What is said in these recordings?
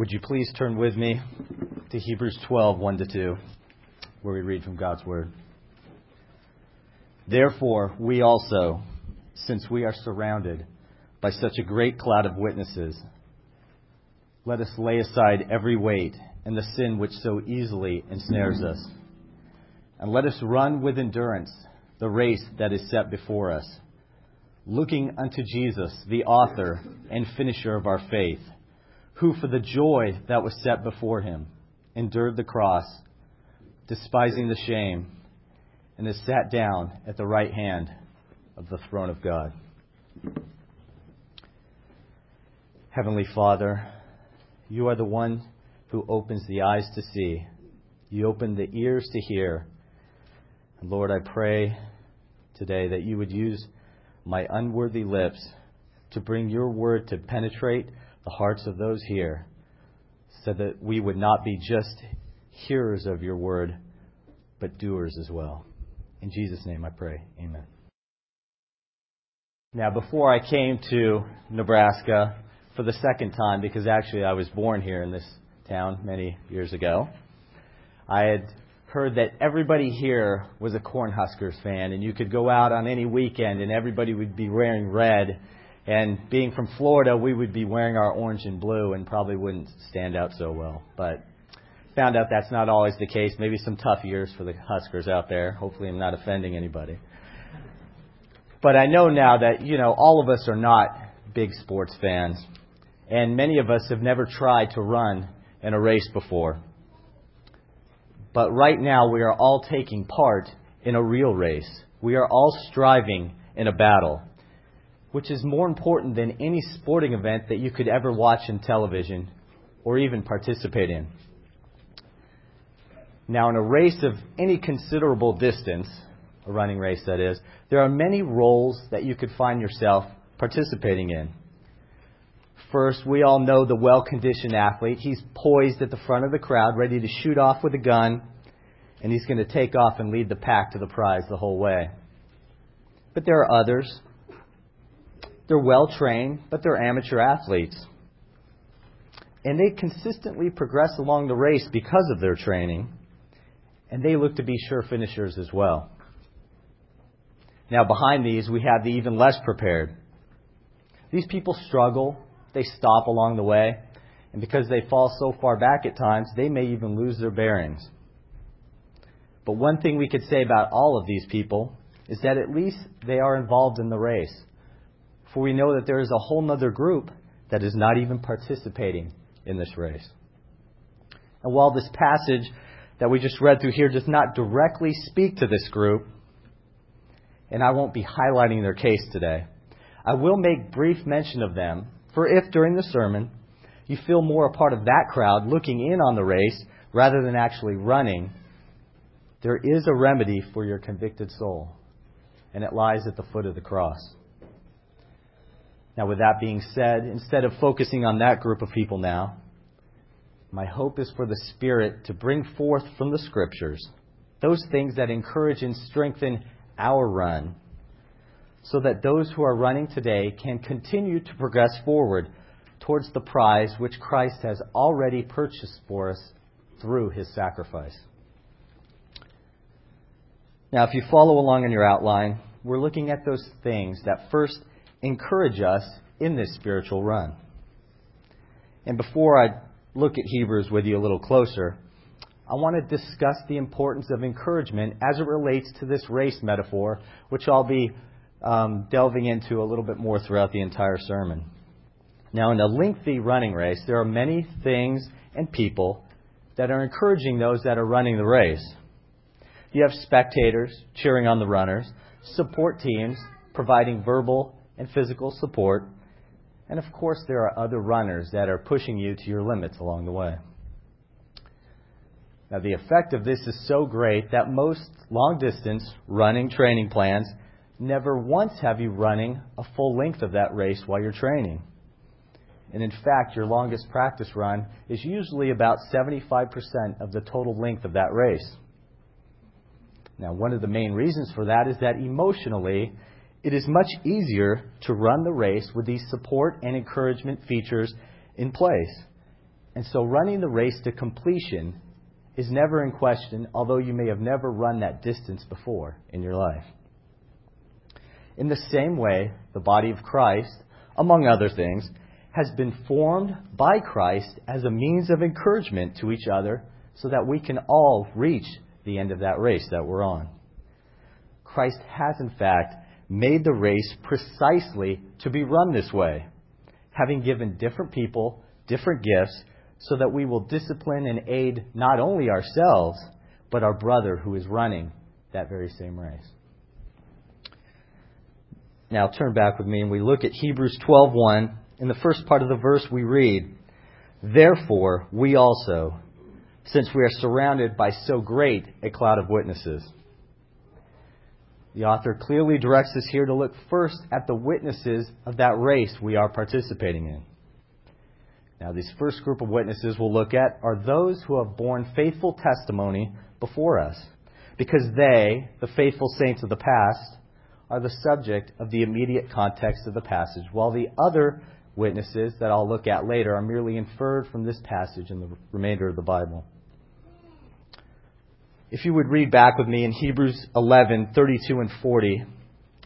Would you please turn with me to Hebrews 12, 1 to 2, where we read from God's Word. Therefore, we also, since we are surrounded by such a great cloud of witnesses, let us lay aside every weight and the sin which so easily ensnares us. And let us run with endurance the race that is set before us, looking unto Jesus, the author and finisher of our faith who for the joy that was set before him endured the cross, despising the shame, and has sat down at the right hand of the throne of God. Heavenly Father, you are the one who opens the eyes to see. You open the ears to hear. And Lord, I pray today that you would use my unworthy lips to bring your word to penetrate the hearts of those here, so that we would not be just hearers of your word, but doers as well. In Jesus' name I pray. Amen. Now, before I came to Nebraska for the second time, because actually I was born here in this town many years ago, I had heard that everybody here was a Cornhuskers fan, and you could go out on any weekend and everybody would be wearing red and being from Florida, we would be wearing our orange and blue and probably wouldn't stand out so well. But found out that's not always the case. Maybe some tough years for the Huskers out there. Hopefully, I'm not offending anybody. But I know now that, you know, all of us are not big sports fans. And many of us have never tried to run in a race before. But right now, we are all taking part in a real race. We are all striving in a battle which is more important than any sporting event that you could ever watch in television or even participate in. Now, in a race of any considerable distance, a running race that is, there are many roles that you could find yourself participating in. First, we all know the well conditioned athlete. He's poised at the front of the crowd, ready to shoot off with a gun, and he's going to take off and lead the pack to the prize the whole way. But there are others they're well trained, but they're amateur athletes. And they consistently progress along the race because of their training, and they look to be sure finishers as well. Now, behind these, we have the even less prepared. These people struggle, they stop along the way, and because they fall so far back at times, they may even lose their bearings. But one thing we could say about all of these people is that at least they are involved in the race for we know that there is a whole other group that is not even participating in this race. And while this passage that we just read through here does not directly speak to this group, and I won't be highlighting their case today, I will make brief mention of them, for if during the sermon you feel more a part of that crowd looking in on the race rather than actually running, there is a remedy for your convicted soul, and it lies at the foot of the cross. Now, with that being said, instead of focusing on that group of people now, my hope is for the Spirit to bring forth from the Scriptures those things that encourage and strengthen our run, so that those who are running today can continue to progress forward towards the prize which Christ has already purchased for us through his sacrifice. Now, if you follow along in your outline, we're looking at those things that first encourage us in this spiritual run. And before I look at Hebrews with you a little closer, I want to discuss the importance of encouragement as it relates to this race metaphor, which I'll be um, delving into a little bit more throughout the entire sermon. Now, in a lengthy running race, there are many things and people that are encouraging those that are running the race. You have spectators cheering on the runners, support teams providing verbal and physical support. And of course, there are other runners that are pushing you to your limits along the way. Now, the effect of this is so great that most long distance running training plans never once have you running a full length of that race while you're training. And in fact, your longest practice run is usually about 75% of the total length of that race. Now, one of the main reasons for that is that emotionally, it is much easier to run the race with these support and encouragement features in place. And so running the race to completion is never in question, although you may have never run that distance before in your life. In the same way, the body of Christ, among other things, has been formed by Christ as a means of encouragement to each other so that we can all reach the end of that race that we're on. Christ has, in fact, made the race precisely to be run this way, having given different people different gifts so that we will discipline and aid not only ourselves, but our brother who is running that very same race. Now turn back with me and we look at Hebrews 12:1. In the first part of the verse we read, "Therefore we also, since we are surrounded by so great a cloud of witnesses." The author clearly directs us here to look first at the witnesses of that race we are participating in. Now, these first group of witnesses we'll look at are those who have borne faithful testimony before us, because they, the faithful saints of the past, are the subject of the immediate context of the passage, while the other witnesses that I'll look at later are merely inferred from this passage in the remainder of the Bible. If you would read back with me in Hebrews 11, 32 and 40,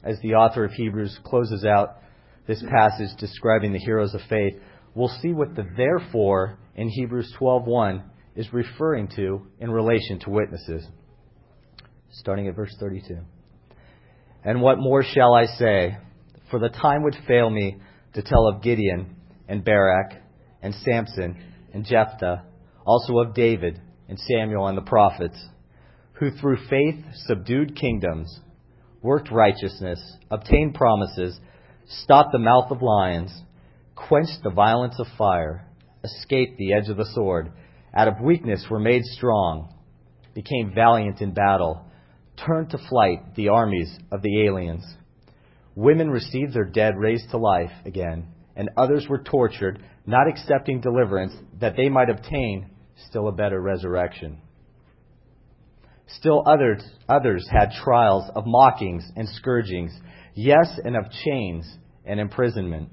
as the author of Hebrews closes out this passage describing the heroes of faith, we'll see what the therefore in Hebrews 12:1 is referring to in relation to witnesses. Starting at verse 32. And what more shall I say? For the time would fail me to tell of Gideon and Barak and Samson and Jephthah, also of David and Samuel and the prophets, who through faith subdued kingdoms, worked righteousness, obtained promises, stopped the mouth of lions, quenched the violence of fire, escaped the edge of the sword, out of weakness were made strong, became valiant in battle, turned to flight the armies of the aliens. Women received their dead raised to life again, and others were tortured, not accepting deliverance, that they might obtain still a better resurrection. Still others, others had trials of mockings and scourgings, yes, and of chains and imprisonment.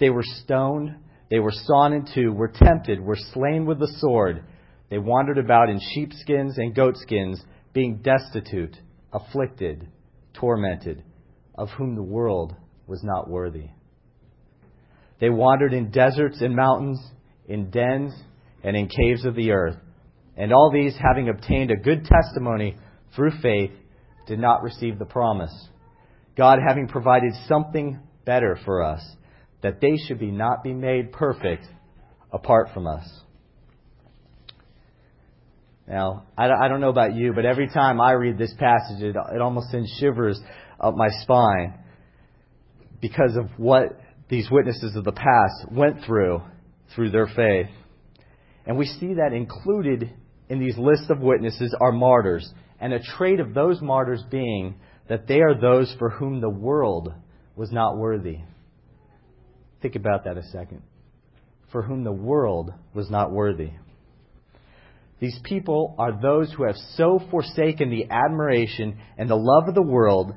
They were stoned, they were sawn in two, were tempted, were slain with the sword. They wandered about in sheepskins and goatskins, being destitute, afflicted, tormented, of whom the world was not worthy. They wandered in deserts and mountains, in dens and in caves of the earth. And all these, having obtained a good testimony through faith, did not receive the promise. God having provided something better for us that they should be not be made perfect apart from us. Now, I don't know about you, but every time I read this passage, it, it almost sends shivers up my spine because of what these witnesses of the past went through through their faith. And we see that included in these lists of witnesses are martyrs, and a trait of those martyrs being that they are those for whom the world was not worthy. Think about that a second. For whom the world was not worthy. These people are those who have so forsaken the admiration and the love of the world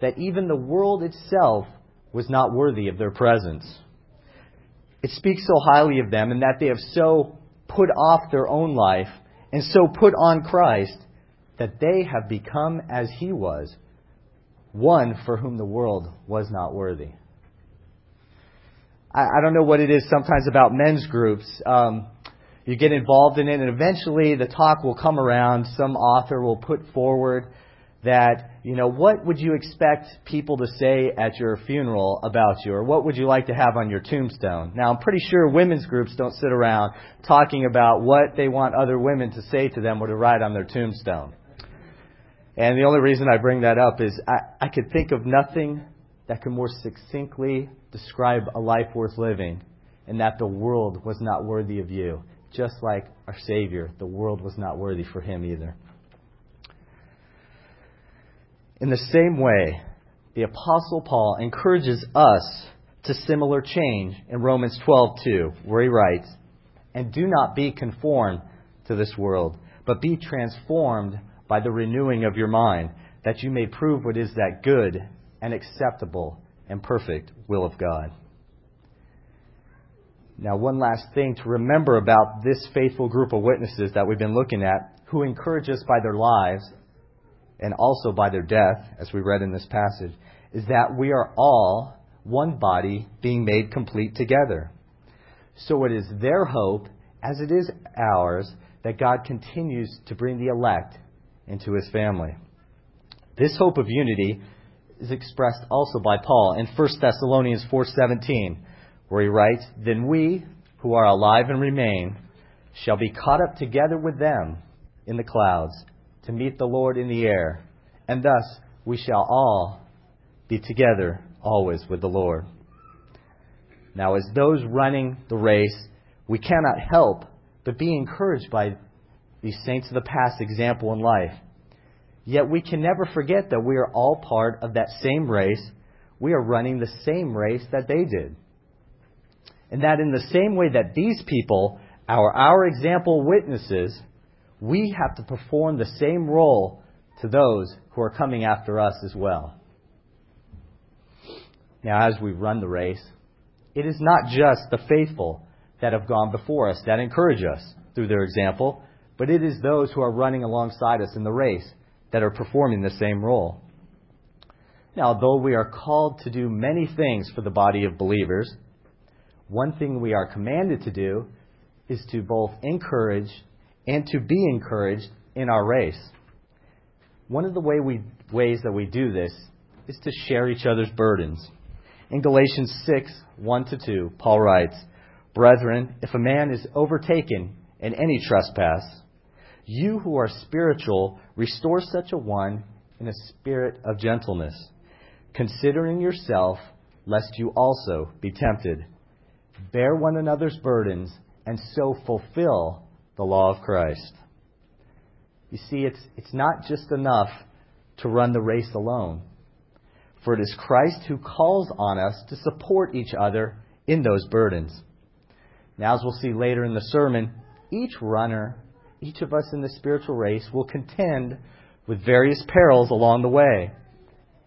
that even the world itself was not worthy of their presence. It speaks so highly of them and that they have so put off their own life and so put on Christ that they have become as he was, one for whom the world was not worthy. I, I don't know what it is sometimes about men's groups. Um, you get involved in it, and eventually the talk will come around. Some author will put forward that, you know, what would you expect people to say at your funeral about you, or what would you like to have on your tombstone? Now, I'm pretty sure women's groups don't sit around talking about what they want other women to say to them or to write on their tombstone. And the only reason I bring that up is I, I could think of nothing that could more succinctly describe a life worth living and that the world was not worthy of you. Just like our Savior, the world was not worthy for him either. In the same way, the Apostle Paul encourages us to similar change in Romans 12:2, where he writes, "And do not be conformed to this world, but be transformed by the renewing of your mind, that you may prove what is that good and acceptable and perfect will of God. Now, one last thing to remember about this faithful group of witnesses that we've been looking at, who encourage us by their lives and also by their death, as we read in this passage, is that we are all one body being made complete together. So it is their hope, as it is ours, that God continues to bring the elect into his family. This hope of unity is expressed also by Paul in 1 Thessalonians 4:17, where he writes, "Then we who are alive and remain shall be caught up together with them in the clouds to meet the Lord in the air, and thus we shall all be together always with the Lord." Now, as those running the race, we cannot help but be encouraged by these saints of the past example in life. Yet we can never forget that we are all part of that same race. We are running the same race that they did. And that in the same way that these people are our example witnesses, we have to perform the same role to those who are coming after us as well. Now, as we run the race, it is not just the faithful that have gone before us that encourage us through their example, but it is those who are running alongside us in the race that are performing the same role. Now, though we are called to do many things for the body of believers, one thing we are commanded to do is to both encourage and to be encouraged in our race. One of the way we, ways that we do this is to share each other's burdens. In Galatians 6 1 to 2, Paul writes, Brethren, if a man is overtaken in any trespass, you who are spiritual, restore such a one in a spirit of gentleness, considering yourself, lest you also be tempted. Bear one another's burdens, and so fulfill the law of Christ. You see, it's, it's not just enough to run the race alone. For it is Christ who calls on us to support each other in those burdens. Now, as we'll see later in the sermon, each runner, each of us in the spiritual race, will contend with various perils along the way.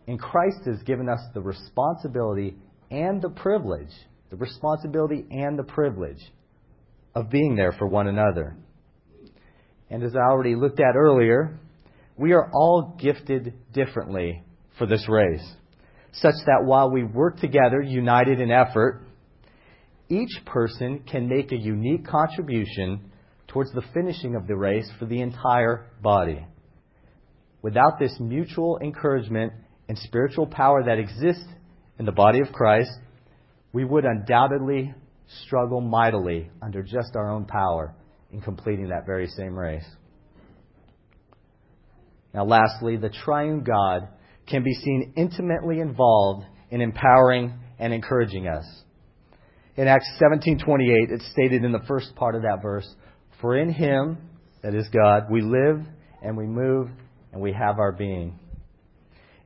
And Christ has given us the responsibility and the privilege, the responsibility and the privilege of being there for one another. And as I already looked at earlier, we are all gifted differently for this race such that while we work together, united in effort, each person can make a unique contribution towards the finishing of the race for the entire body. Without this mutual encouragement and spiritual power that exists in the body of Christ, we would undoubtedly struggle mightily under just our own power in completing that very same race. Now, lastly, the triune God can be seen intimately involved in empowering and encouraging us. In Acts 17:28, it's stated in the first part of that verse, "For in him, that is God, we live and we move and we have our being."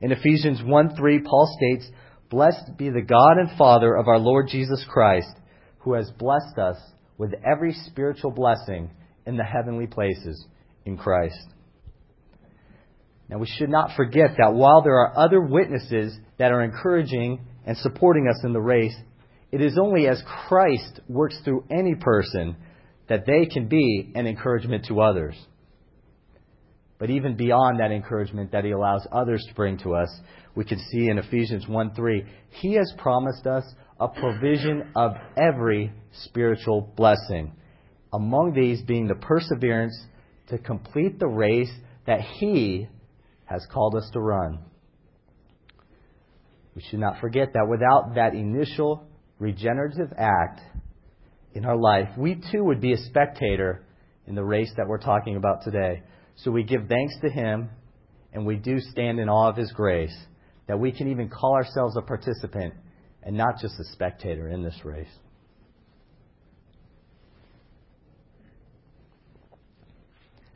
In Ephesians 1:3, Paul states, "Blessed be the God and Father of our Lord Jesus Christ, who has blessed us with every spiritual blessing in the heavenly places in Christ." Now, we should not forget that while there are other witnesses that are encouraging and supporting us in the race, it is only as Christ works through any person that they can be an encouragement to others. But even beyond that encouragement that he allows others to bring to us, we can see in Ephesians 1 3, he has promised us a provision of every spiritual blessing. Among these being the perseverance to complete the race that he has called us to run. We should not forget that without that initial regenerative act in our life, we too would be a spectator in the race that we're talking about today. So we give thanks to Him and we do stand in awe of His grace that we can even call ourselves a participant and not just a spectator in this race.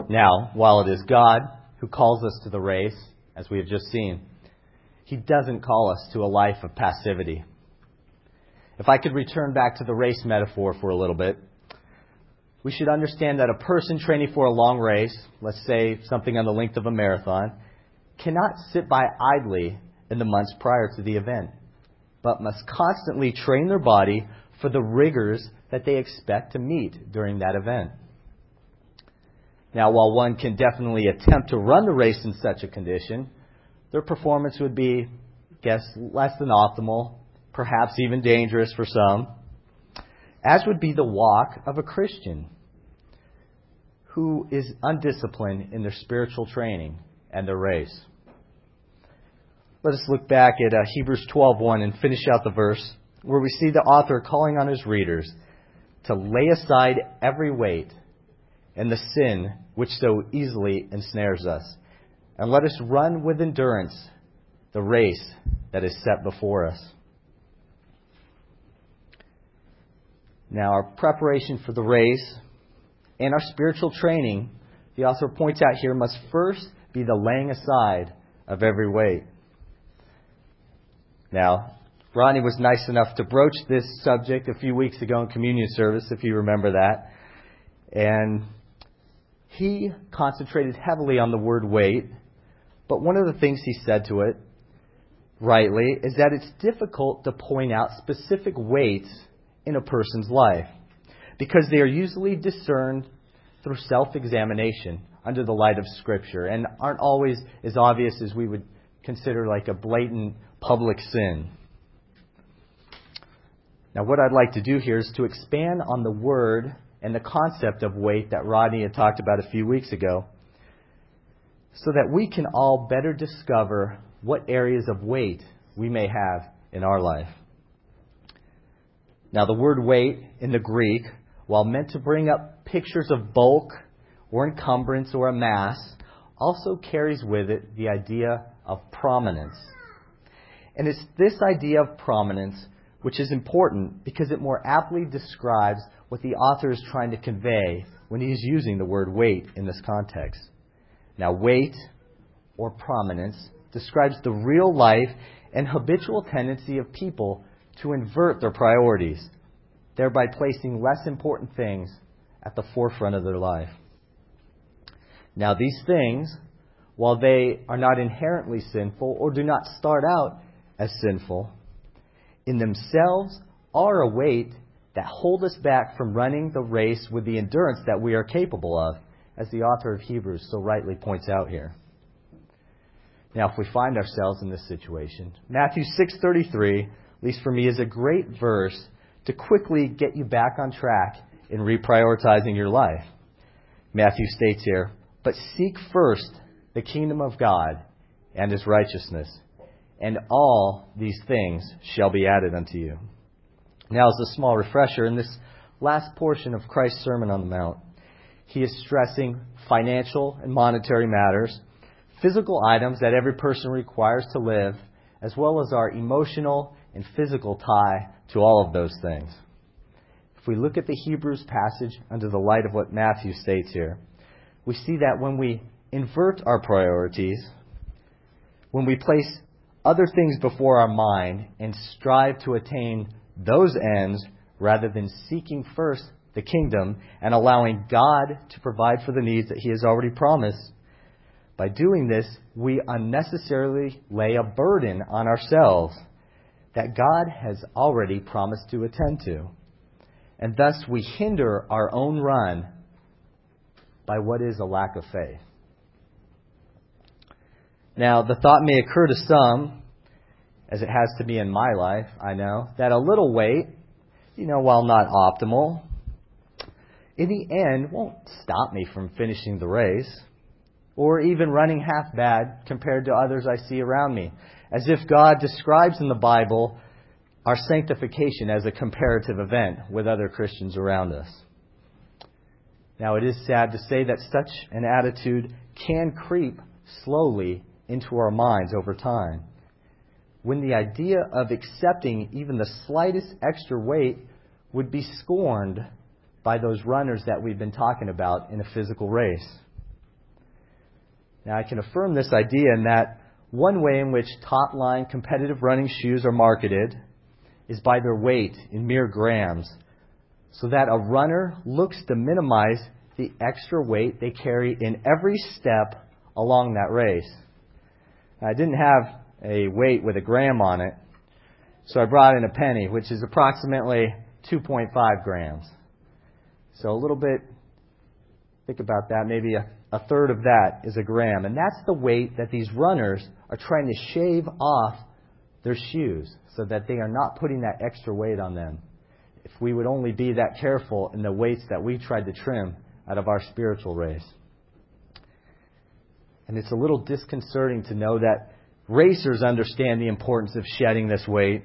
Now, while it is God who calls us to the race, as we have just seen, he doesn't call us to a life of passivity. If I could return back to the race metaphor for a little bit, we should understand that a person training for a long race, let's say something on the length of a marathon, cannot sit by idly in the months prior to the event, but must constantly train their body for the rigors that they expect to meet during that event. Now, while one can definitely attempt to run the race in such a condition, their performance would be, I guess, less than optimal, perhaps even dangerous for some, as would be the walk of a Christian who is undisciplined in their spiritual training and their race. Let us look back at uh, Hebrews 12:1 and finish out the verse where we see the author calling on his readers to lay aside every weight and the sin which so easily ensnares us. And let us run with endurance the race that is set before us. Now, our preparation for the race and our spiritual training, the author points out here, must first be the laying aside of every weight. Now, Ronnie was nice enough to broach this subject a few weeks ago in communion service, if you remember that. And he concentrated heavily on the word weight, but one of the things he said to it, rightly, is that it's difficult to point out specific weights in a person's life because they are usually discerned through self examination under the light of Scripture and aren't always as obvious as we would consider like a blatant public sin. Now, what I'd like to do here is to expand on the word and the concept of weight that Rodney had talked about a few weeks ago so that we can all better discover what areas of weight we may have in our life. Now, the word weight in the Greek, while meant to bring up pictures of bulk or encumbrance or a mass, also carries with it the idea of prominence. And it's this idea of prominence which is important because it more aptly describes what the author is trying to convey when he is using the word weight in this context. Now, weight or prominence describes the real life and habitual tendency of people to invert their priorities, thereby placing less important things at the forefront of their life. Now, these things, while they are not inherently sinful or do not start out as sinful, in themselves are a weight that hold us back from running the race with the endurance that we are capable of, as the author of Hebrews so rightly points out here. Now, if we find ourselves in this situation, Matthew 6:33 at least for me, is a great verse to quickly get you back on track in reprioritizing your life. Matthew states here, But seek first the kingdom of God and his righteousness, and all these things shall be added unto you. Now, as a small refresher, in this last portion of Christ's Sermon on the Mount, he is stressing financial and monetary matters, physical items that every person requires to live, as well as our emotional and physical tie to all of those things. If we look at the Hebrews passage under the light of what Matthew states here, we see that when we invert our priorities, when we place other things before our mind and strive to attain those ends rather than seeking first the kingdom and allowing God to provide for the needs that He has already promised, by doing this, we unnecessarily lay a burden on ourselves that God has already promised to attend to. And thus we hinder our own run by what is a lack of faith. Now, the thought may occur to some, as it has to me in my life, I know, that a little weight, you know, while not optimal, in the end won't stop me from finishing the race or even running half bad compared to others I see around me as if God describes in the Bible our sanctification as a comparative event with other Christians around us. Now, it is sad to say that such an attitude can creep slowly into our minds over time. When the idea of accepting even the slightest extra weight would be scorned by those runners that we've been talking about in a physical race. Now, I can affirm this idea in that one way in which top line competitive running shoes are marketed is by their weight in mere grams, so that a runner looks to minimize the extra weight they carry in every step along that race. I didn't have a weight with a gram on it, so I brought in a penny, which is approximately 2.5 grams. So a little bit, think about that, maybe a, a third of that is a gram. And that's the weight that these runners are trying to shave off their shoes so that they are not putting that extra weight on them. If we would only be that careful in the weights that we tried to trim out of our spiritual race. And it's a little disconcerting to know that racers understand the importance of shedding this weight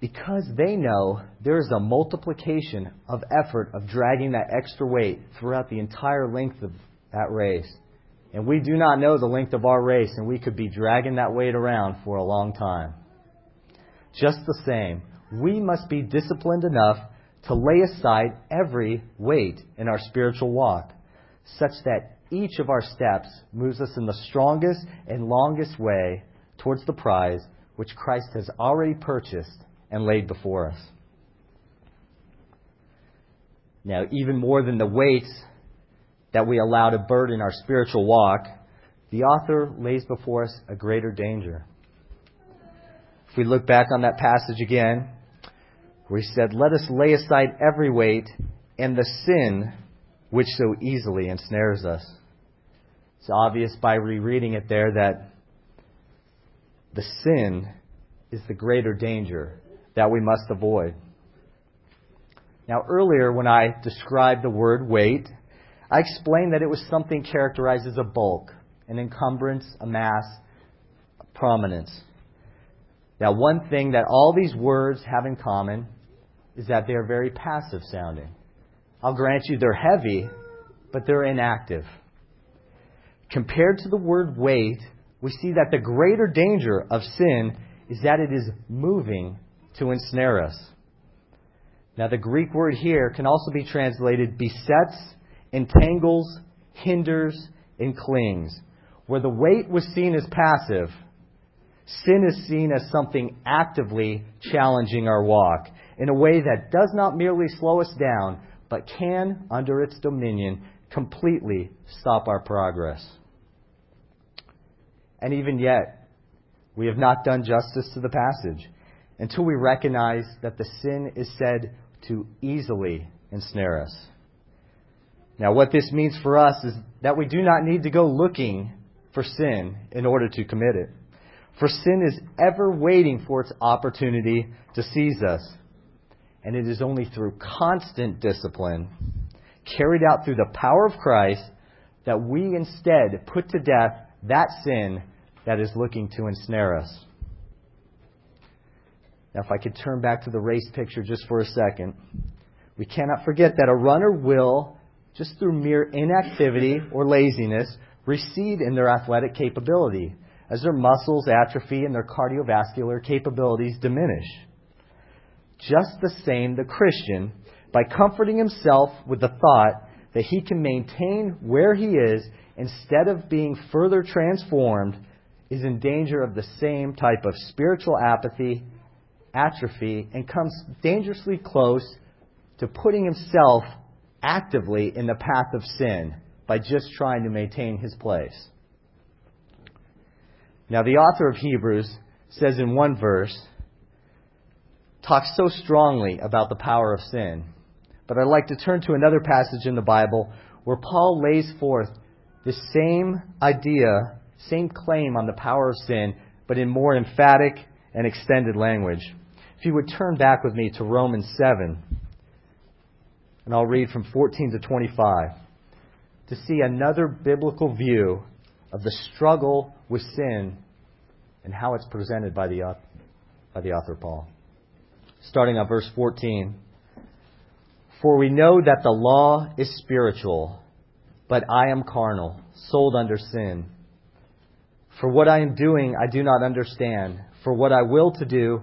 because they know there is a multiplication of effort of dragging that extra weight throughout the entire length of that race. And we do not know the length of our race, and we could be dragging that weight around for a long time. Just the same, we must be disciplined enough to lay aside every weight in our spiritual walk, such that each of our steps moves us in the strongest and longest way towards the prize which Christ has already purchased and laid before us. Now, even more than the weights that we allow to burden our spiritual walk, the author lays before us a greater danger. If we look back on that passage again, where he said, Let us lay aside every weight and the sin which so easily ensnares us. It's obvious by rereading it there that the sin is the greater danger that we must avoid. Now, earlier when I described the word weight, I explained that it was something characterized as a bulk, an encumbrance, a mass, a prominence. Now, one thing that all these words have in common is that they are very passive sounding. I'll grant you they're heavy, but they're inactive. Compared to the word weight, we see that the greater danger of sin is that it is moving to ensnare us. Now, the Greek word here can also be translated besets, entangles, hinders, and clings. Where the weight was seen as passive, sin is seen as something actively challenging our walk in a way that does not merely slow us down, but can, under its dominion, completely stop our progress. And even yet, we have not done justice to the passage until we recognize that the sin is said to easily ensnare us. Now, what this means for us is that we do not need to go looking for sin in order to commit it. For sin is ever waiting for its opportunity to seize us. And it is only through constant discipline, carried out through the power of Christ, that we instead put to death that sin that is looking to ensnare us. Now, if I could turn back to the race picture just for a second, we cannot forget that a runner will, just through mere inactivity or laziness, recede in their athletic capability as their muscles atrophy and their cardiovascular capabilities diminish. Just the same, the Christian, by comforting himself with the thought that he can maintain where he is instead of being further transformed, is in danger of the same type of spiritual apathy atrophy and comes dangerously close to putting himself actively in the path of sin by just trying to maintain his place. Now, the author of Hebrews says in one verse, talks so strongly about the power of sin. But I'd like to turn to another passage in the Bible where Paul lays forth the same idea, same claim on the power of sin, but in more emphatic and extended language. If you would turn back with me to Romans 7, and I'll read from 14 to 25 to see another biblical view of the struggle with sin and how it's presented by the, by the author Paul. Starting at verse 14. For we know that the law is spiritual, but I am carnal, sold under sin. For what I am doing, I do not understand. For what I will to do,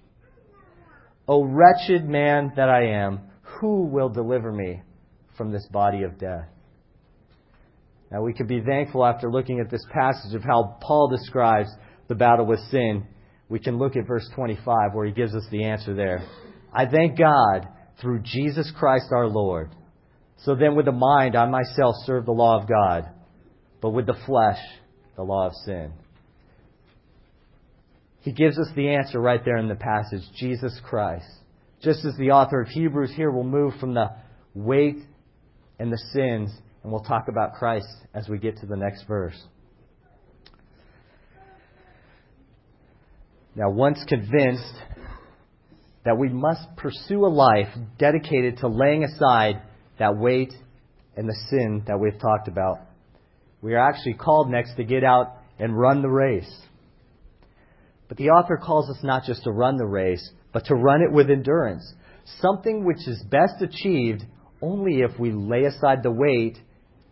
O wretched man that I am, who will deliver me from this body of death? Now, we can be thankful after looking at this passage of how Paul describes the battle with sin. We can look at verse 25 where he gives us the answer there. I thank God through Jesus Christ our Lord. So then, with the mind, I myself serve the law of God, but with the flesh, the law of sin. He gives us the answer right there in the passage Jesus Christ. Just as the author of Hebrews here will move from the weight and the sins, and we'll talk about Christ as we get to the next verse. Now, once convinced that we must pursue a life dedicated to laying aside that weight and the sin that we've talked about, we are actually called next to get out and run the race. But the author calls us not just to run the race, but to run it with endurance, something which is best achieved only if we lay aside the weight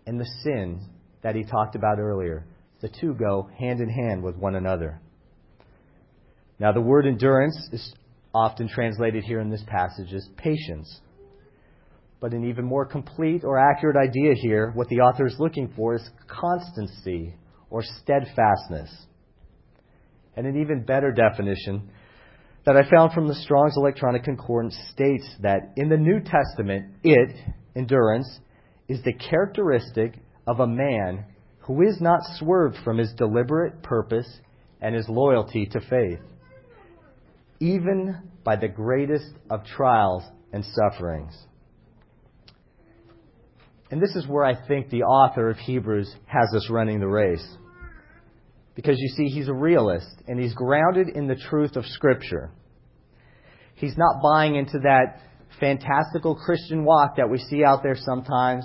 and the sin that he talked about earlier. The two go hand in hand with one another. Now, the word endurance is often translated here in this passage as patience. But an even more complete or accurate idea here, what the author is looking for is constancy or steadfastness. And an even better definition that I found from the Strong's Electronic Concordance states that in the New Testament, it, endurance, is the characteristic of a man who is not swerved from his deliberate purpose and his loyalty to faith, even by the greatest of trials and sufferings. And this is where I think the author of Hebrews has us running the race. Because you see, he's a realist and he's grounded in the truth of Scripture. He's not buying into that fantastical Christian walk that we see out there sometimes,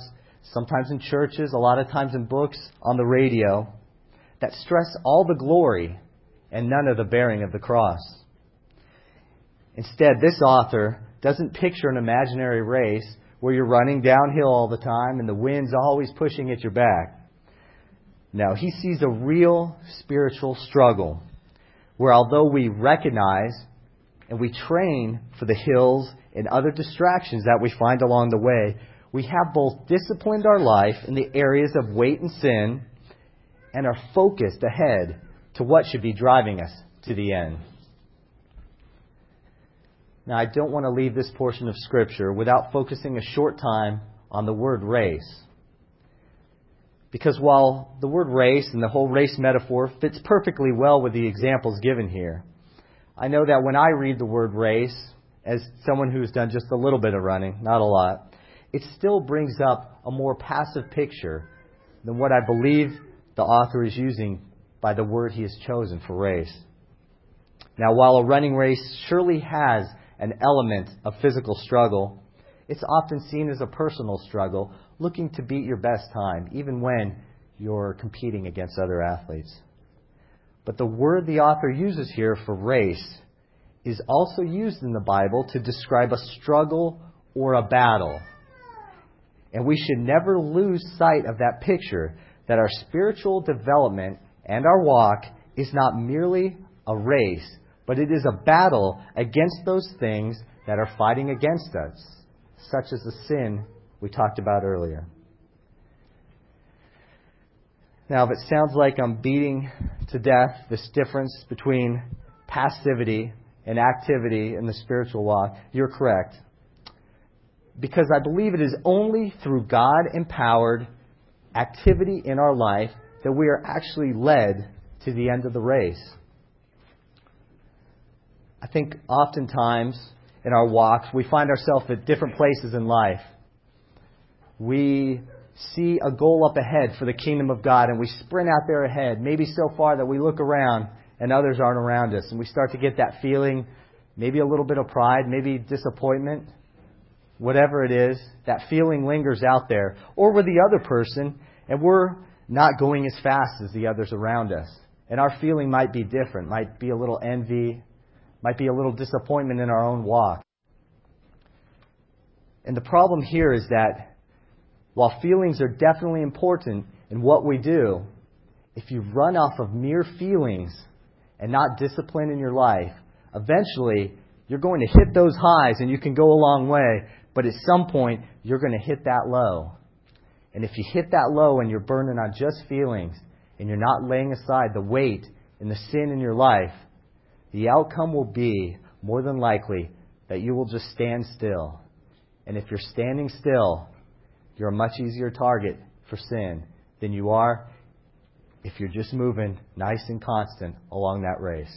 sometimes in churches, a lot of times in books, on the radio, that stress all the glory and none of the bearing of the cross. Instead, this author doesn't picture an imaginary race where you're running downhill all the time and the wind's always pushing at your back. No, he sees a real spiritual struggle where although we recognize and we train for the hills and other distractions that we find along the way, we have both disciplined our life in the areas of weight and sin and are focused ahead to what should be driving us to the end. Now, I don't want to leave this portion of Scripture without focusing a short time on the word race. Because while the word race and the whole race metaphor fits perfectly well with the examples given here, I know that when I read the word race, as someone who's done just a little bit of running, not a lot, it still brings up a more passive picture than what I believe the author is using by the word he has chosen for race. Now, while a running race surely has an element of physical struggle, it's often seen as a personal struggle, looking to beat your best time, even when you're competing against other athletes. But the word the author uses here for race is also used in the Bible to describe a struggle or a battle. And we should never lose sight of that picture that our spiritual development and our walk is not merely a race, but it is a battle against those things that are fighting against us, such as the sin we talked about earlier. Now, if it sounds like I'm beating to death this difference between passivity and activity in the spiritual walk, you're correct. Because I believe it is only through God empowered activity in our life that we are actually led to the end of the race. I think oftentimes in our walks we find ourselves at different places in life. We see a goal up ahead for the kingdom of God and we sprint out there ahead, maybe so far that we look around and others aren't around us. And we start to get that feeling maybe a little bit of pride, maybe disappointment, whatever it is, that feeling lingers out there. Or we're the other person and we're not going as fast as the others around us. And our feeling might be different, might be a little envy, might be a little disappointment in our own walk. And the problem here is that while feelings are definitely important in what we do, if you run off of mere feelings and not discipline in your life, eventually you're going to hit those highs and you can go a long way, but at some point you're going to hit that low. And if you hit that low and you're burning on just feelings and you're not laying aside the weight and the sin in your life, the outcome will be more than likely that you will just stand still. And if you're standing still, you're a much easier target for sin than you are if you're just moving nice and constant along that race.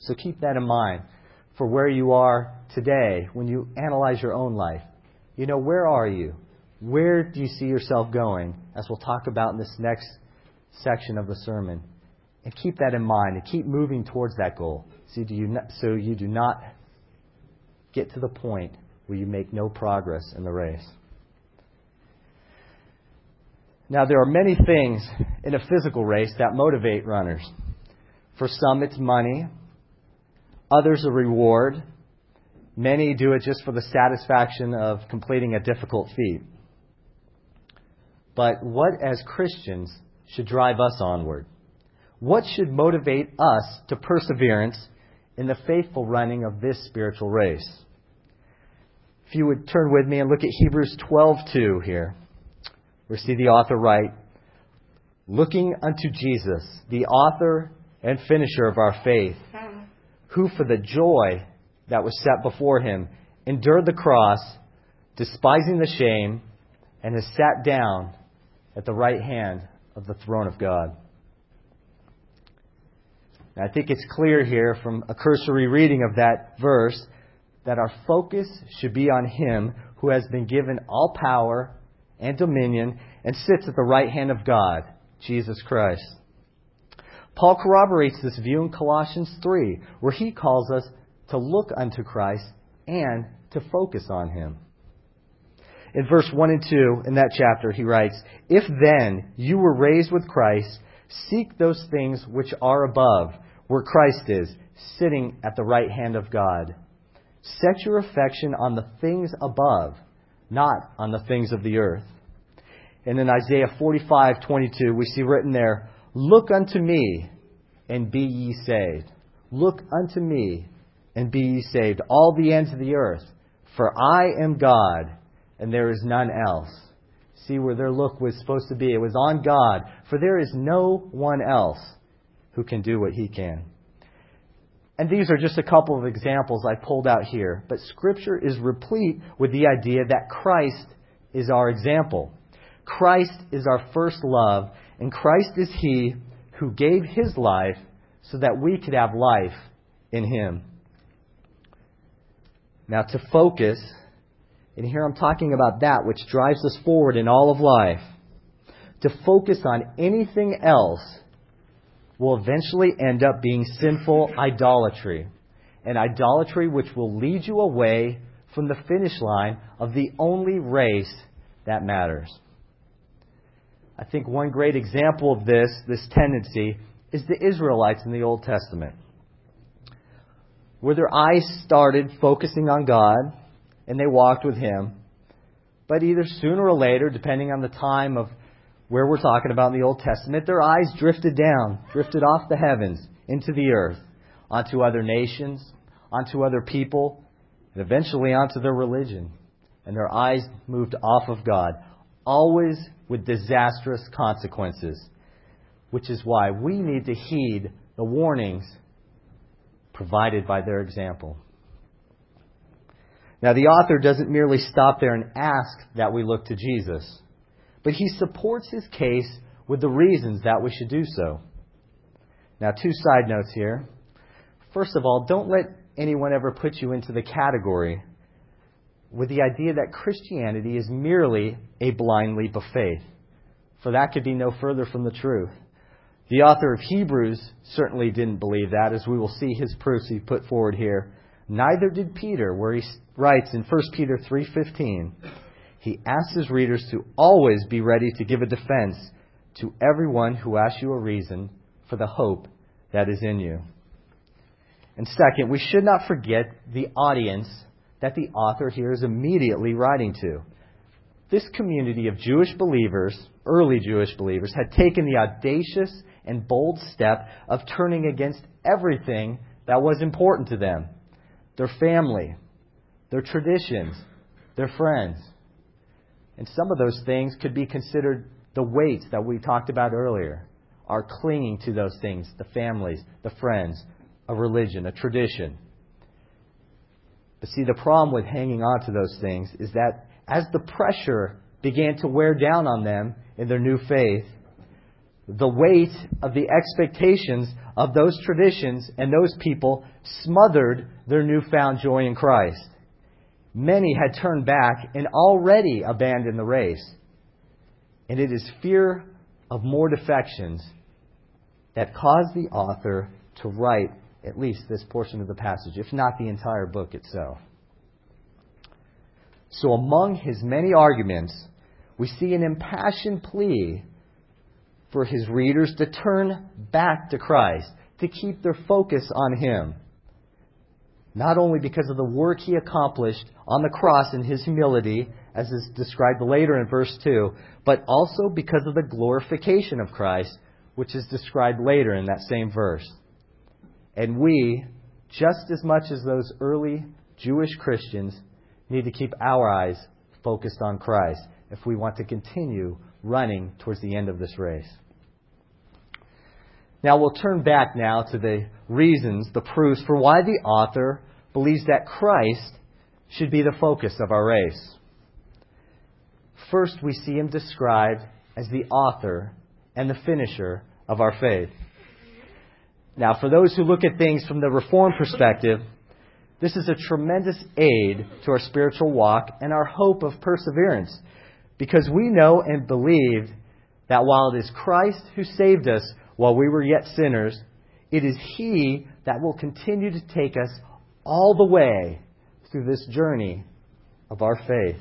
So keep that in mind for where you are today when you analyze your own life. You know, where are you? Where do you see yourself going? As we'll talk about in this next section of the sermon. And keep that in mind and keep moving towards that goal so, you so you do not get to the point where you make no progress in the race. Now, there are many things in a physical race that motivate runners. For some, it's money, others, a reward. Many do it just for the satisfaction of completing a difficult feat. But what, as Christians, should drive us onward? What should motivate us to perseverance in the faithful running of this spiritual race? If you would turn with me and look at Hebrews 12:2 here. We see the author write, "Looking unto Jesus, the author and finisher of our faith, who for the joy that was set before him endured the cross, despising the shame, and has sat down at the right hand of the throne of God." Now, I think it's clear here from a cursory reading of that verse that our focus should be on him who has been given all power and dominion and sits at the right hand of God, Jesus Christ. Paul corroborates this view in Colossians 3, where he calls us to look unto Christ and to focus on him. In verse 1 and 2 in that chapter, he writes, If then you were raised with Christ, seek those things which are above, where Christ is, sitting at the right hand of God. Set your affection on the things above, not on the things of the earth. And in Isaiah 45:22, we see written there, "Look unto me and be ye saved. Look unto me and be ye saved, all the ends of the earth, for I am God and there is none else." See where their look was supposed to be. It was on God, for there is no one else who can do what he can. And these are just a couple of examples I pulled out here, but Scripture is replete with the idea that Christ is our example. Christ is our first love, and Christ is He who gave His life so that we could have life in Him. Now, to focus, and here I'm talking about that which drives us forward in all of life, to focus on anything else will eventually end up being sinful idolatry. An idolatry which will lead you away from the finish line of the only race that matters. I think one great example of this, this tendency, is the Israelites in the Old Testament. Where their eyes started focusing on God and they walked with Him, but either sooner or later, depending on the time of where we're talking about in the Old Testament, their eyes drifted down, drifted off the heavens into the earth, onto other nations, onto other people, and eventually onto their religion. And their eyes moved off of God, always with disastrous consequences, which is why we need to heed the warnings provided by their example. Now, the author doesn't merely stop there and ask that we look to Jesus. But he supports his case with the reasons that we should do so. Now, two side notes here. First of all, don't let anyone ever put you into the category with the idea that Christianity is merely a blind leap of faith. For that could be no further from the truth. The author of Hebrews certainly didn't believe that, as we will see his proofs he put forward here. Neither did Peter, where he writes in 1 Peter 3:15, he asks his readers to always be ready to give a defense to everyone who asks you a reason for the hope that is in you. And second, we should not forget the audience that the author here is immediately writing to. This community of Jewish believers, early Jewish believers, had taken the audacious and bold step of turning against everything that was important to them their family, their traditions, their friends. And some of those things could be considered the weights that we talked about earlier are clinging to those things the families, the friends, a religion, a tradition. But see, the problem with hanging on to those things is that as the pressure began to wear down on them in their new faith, the weight of the expectations of those traditions and those people smothered their newfound joy in Christ. Many had turned back and already abandoned the race. And it is fear of more defections that caused the author to write at least this portion of the passage, if not the entire book itself. So, among his many arguments, we see an impassioned plea for his readers to turn back to Christ, to keep their focus on him. Not only because of the work he accomplished on the cross in his humility, as is described later in verse 2, but also because of the glorification of Christ, which is described later in that same verse. And we, just as much as those early Jewish Christians, need to keep our eyes focused on Christ if we want to continue running towards the end of this race. Now we'll turn back now to the reasons, the proofs for why the author believes that Christ should be the focus of our race. First, we see him described as the author and the finisher of our faith. Now, for those who look at things from the Reformed perspective, this is a tremendous aid to our spiritual walk and our hope of perseverance because we know and believe that while it is Christ who saved us while we were yet sinners, it is He that will continue to take us all the way through this journey of our faith.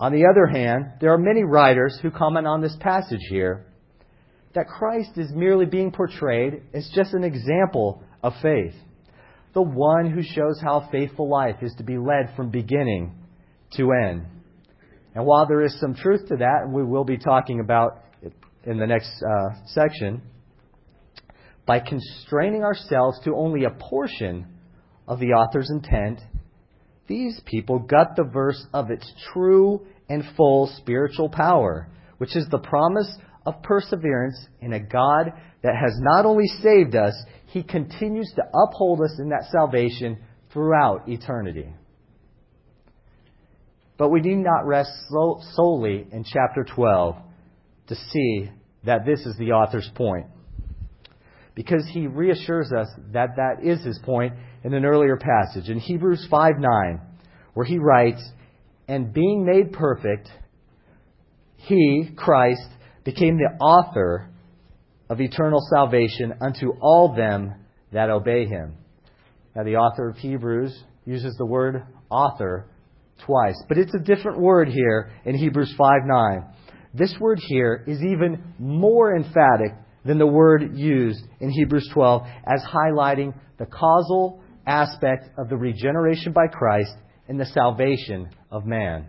On the other hand, there are many writers who comment on this passage here that Christ is merely being portrayed as just an example of faith, the one who shows how faithful life is to be led from beginning to end. And while there is some truth to that, and we will be talking about it in the next uh, section, by constraining ourselves to only a portion of the author's intent, these people gut the verse of its true and full spiritual power, which is the promise of perseverance in a God that has not only saved us, He continues to uphold us in that salvation throughout eternity. But we need not rest solely in chapter 12 to see that this is the author's point. Because he reassures us that that is his point in an earlier passage in Hebrews 5 9, where he writes, And being made perfect, he, Christ, became the author of eternal salvation unto all them that obey him. Now, the author of Hebrews uses the word author twice, but it's a different word here in Hebrews 5 9. This word here is even more emphatic than the word used in Hebrews 12 as highlighting the causal aspect of the regeneration by Christ and the salvation of man.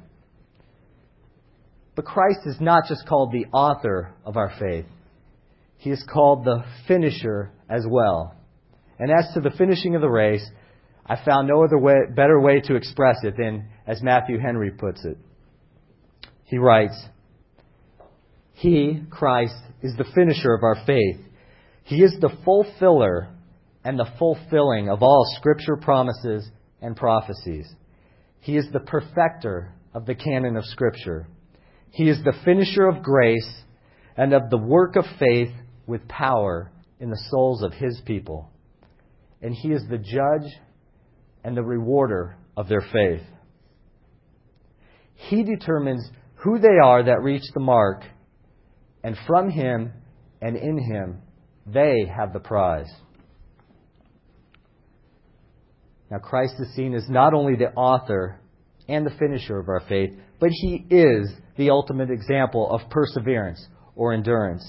But Christ is not just called the author of our faith, he is called the finisher as well. And as to the finishing of the race, I found no other way, better way to express it than as Matthew Henry puts it. He writes, He, Christ, is the finisher of our faith. He is the fulfiller and the fulfilling of all Scripture promises and prophecies. He is the perfecter of the canon of Scripture. He is the finisher of grace and of the work of faith with power in the souls of his people. And he is the judge and the rewarder of their faith. He determines who they are that reach the mark, and from him and in him they have the prize. Now, Christ is seen as not only the author and the finisher of our faith, but he is the ultimate example of perseverance or endurance.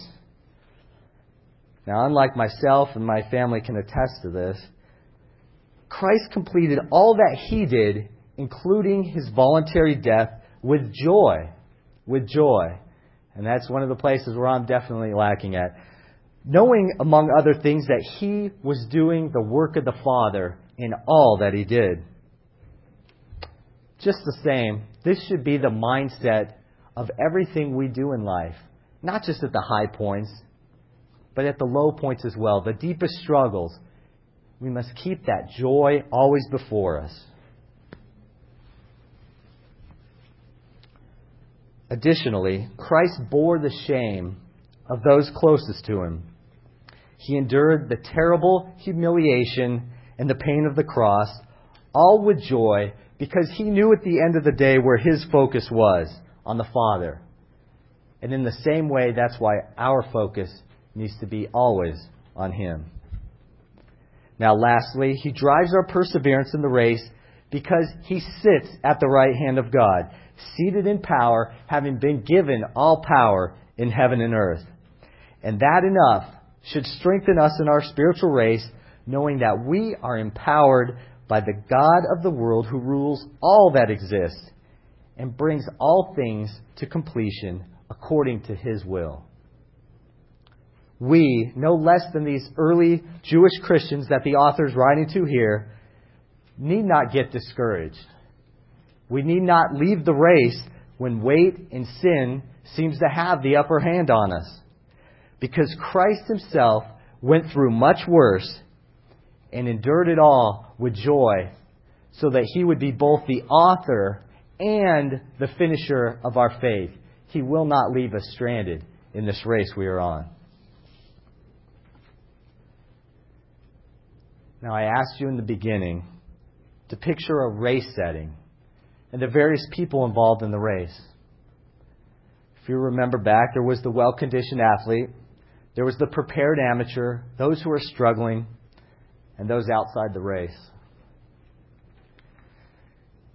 Now, unlike myself and my family can attest to this, Christ completed all that he did, including his voluntary death, with joy. With joy. And that's one of the places where I'm definitely lacking at. Knowing, among other things, that he was doing the work of the Father in all that he did. Just the same, this should be the mindset of everything we do in life, not just at the high points, but at the low points as well, the deepest struggles. We must keep that joy always before us. Additionally, Christ bore the shame of those closest to him. He endured the terrible humiliation and the pain of the cross, all with joy, because he knew at the end of the day where his focus was on the Father. And in the same way, that's why our focus needs to be always on him. Now, lastly, he drives our perseverance in the race because he sits at the right hand of God, seated in power, having been given all power in heaven and earth. And that enough should strengthen us in our spiritual race, knowing that we are empowered by the God of the world who rules all that exists and brings all things to completion according to his will. We, no less than these early Jewish Christians that the author is writing to here, need not get discouraged. We need not leave the race when weight and sin seems to have the upper hand on us. Because Christ himself went through much worse and endured it all with joy so that he would be both the author and the finisher of our faith. He will not leave us stranded in this race we are on. Now, I asked you in the beginning to picture a race setting and the various people involved in the race. If you remember back, there was the well conditioned athlete, there was the prepared amateur, those who were struggling, and those outside the race.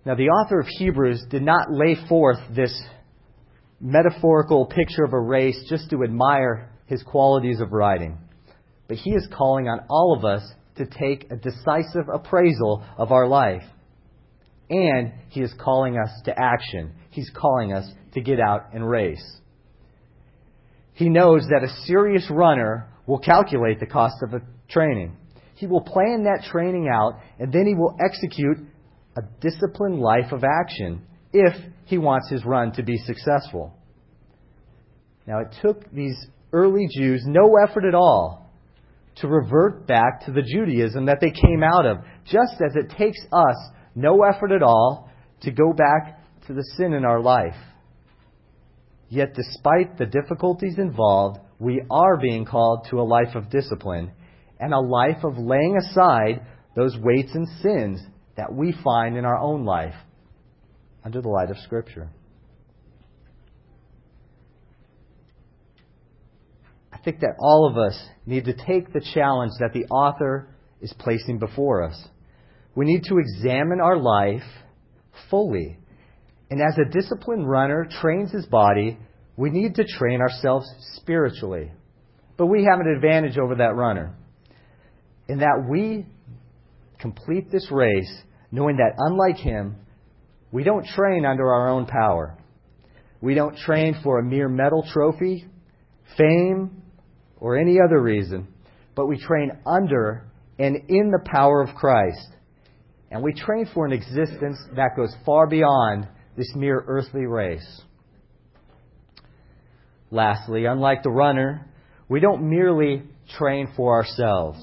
Now, the author of Hebrews did not lay forth this metaphorical picture of a race just to admire his qualities of writing, but he is calling on all of us to take a decisive appraisal of our life. And He is calling us to action. He's calling us to get out and race. He knows that a serious runner will calculate the cost of a training. He will plan that training out, and then he will execute a disciplined life of action if he wants his run to be successful. Now, it took these early Jews no effort at all to revert back to the Judaism that they came out of, just as it takes us no effort at all to go back to the sin in our life. Yet, despite the difficulties involved, we are being called to a life of discipline and a life of laying aside those weights and sins that we find in our own life under the light of Scripture. I think that all of us need to take the challenge that the author is placing before us. We need to examine our life fully. And as a disciplined runner trains his body, we need to train ourselves spiritually. But we have an advantage over that runner in that we complete this race knowing that, unlike him, we don't train under our own power. We don't train for a mere medal trophy, fame, or any other reason, but we train under and in the power of Christ. And we train for an existence that goes far beyond this mere earthly race. Lastly, unlike the runner, we don't merely train for ourselves,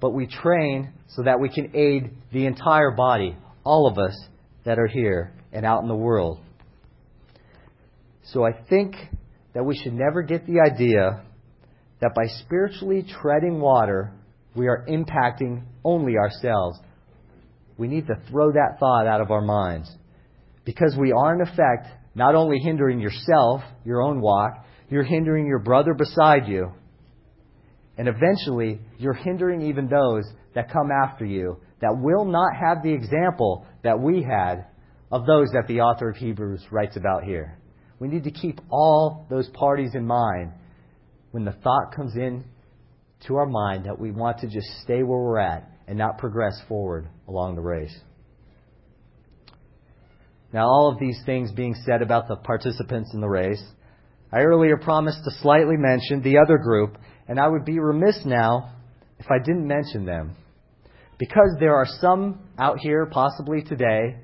but we train so that we can aid the entire body, all of us that are here and out in the world. So I think that we should never get the idea that by spiritually treading water, we are impacting only ourselves. We need to throw that thought out of our minds. Because we are, in effect, not only hindering yourself, your own walk, you're hindering your brother beside you. And eventually, you're hindering even those that come after you that will not have the example that we had of those that the author of Hebrews writes about here. We need to keep all those parties in mind when the thought comes in to our mind that we want to just stay where we're at and not progress forward along the race. Now, all of these things being said about the participants in the race, I earlier promised to slightly mention the other group, and I would be remiss now if I didn't mention them. Because there are some out here, possibly today,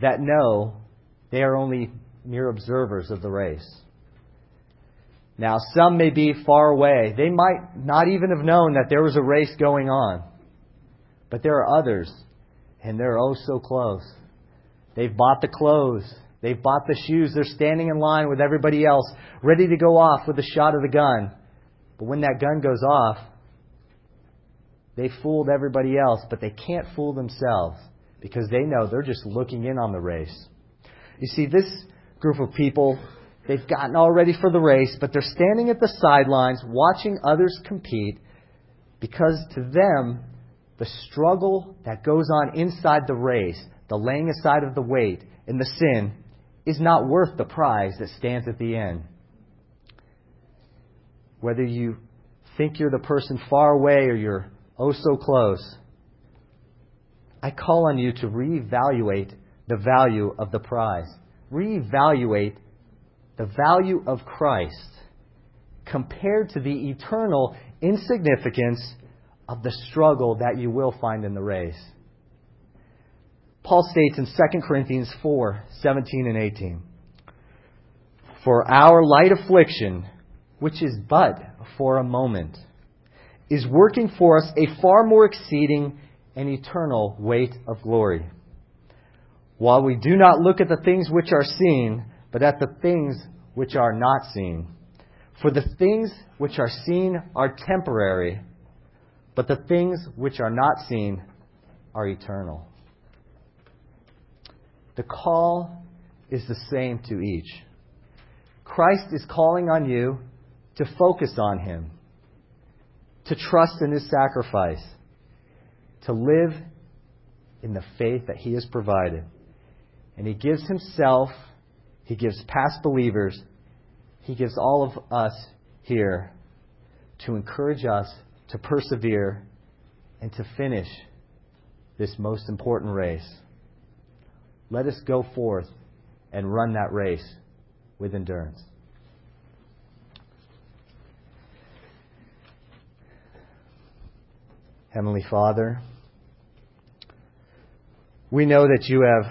that know they are only mere observers of the race. Now, some may be far away. They might not even have known that there was a race going on. But there are others, and they're oh so close. They've bought the clothes. They've bought the shoes. They're standing in line with everybody else, ready to go off with a shot of the gun. But when that gun goes off, they fooled everybody else, but they can't fool themselves because they know they're just looking in on the race. You see, this group of people, they've gotten all ready for the race, but they're standing at the sidelines watching others compete because to them, the struggle that goes on inside the race, the laying aside of the weight and the sin, is not worth the prize that stands at the end. Whether you think you're the person far away or you're oh so close, I call on you to reevaluate the value of the prize. Reevaluate the value of Christ compared to the eternal insignificance of the struggle that you will find in the race. Paul states in 2 Corinthians 4 17 and 18 For our light affliction, which is but for a moment, is working for us a far more exceeding and eternal weight of glory. While we do not look at the things which are seen, but at the things which are not seen. For the things which are seen are temporary, but the things which are not seen are eternal. The call is the same to each. Christ is calling on you to focus on Him, to trust in His sacrifice, to live in the faith that He has provided. And He gives Himself, He gives past believers, He gives all of us here to encourage us to persevere and to finish this most important race. Let us go forth and run that race with endurance. Heavenly Father, we know that you have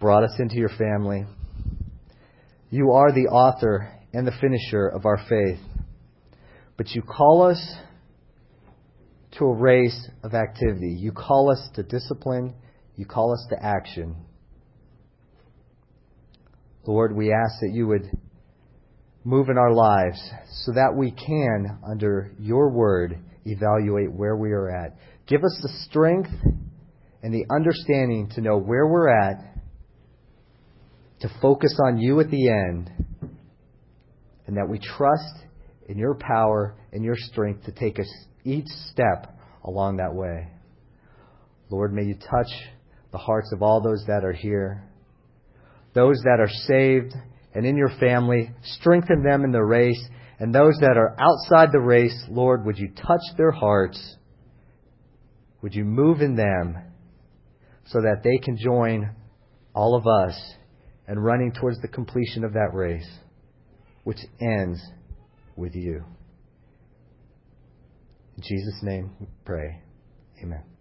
brought us into your family. You are the author and the finisher of our faith. But you call us to a race of activity. You call us to discipline. You call us to action. Lord, we ask that you would move in our lives so that we can, under your word, evaluate where we are at. Give us the strength and the understanding to know where we're at, to focus on you at the end, and that we trust in your power and your strength to take us each step along that way. Lord, may you touch the hearts of all those that are here, those that are saved and in your family, strengthen them in the race, and those that are outside the race, Lord, would you touch their hearts? Would you move in them so that they can join all of us in running towards the completion of that race, which ends with you. In Jesus' name we pray. Amen.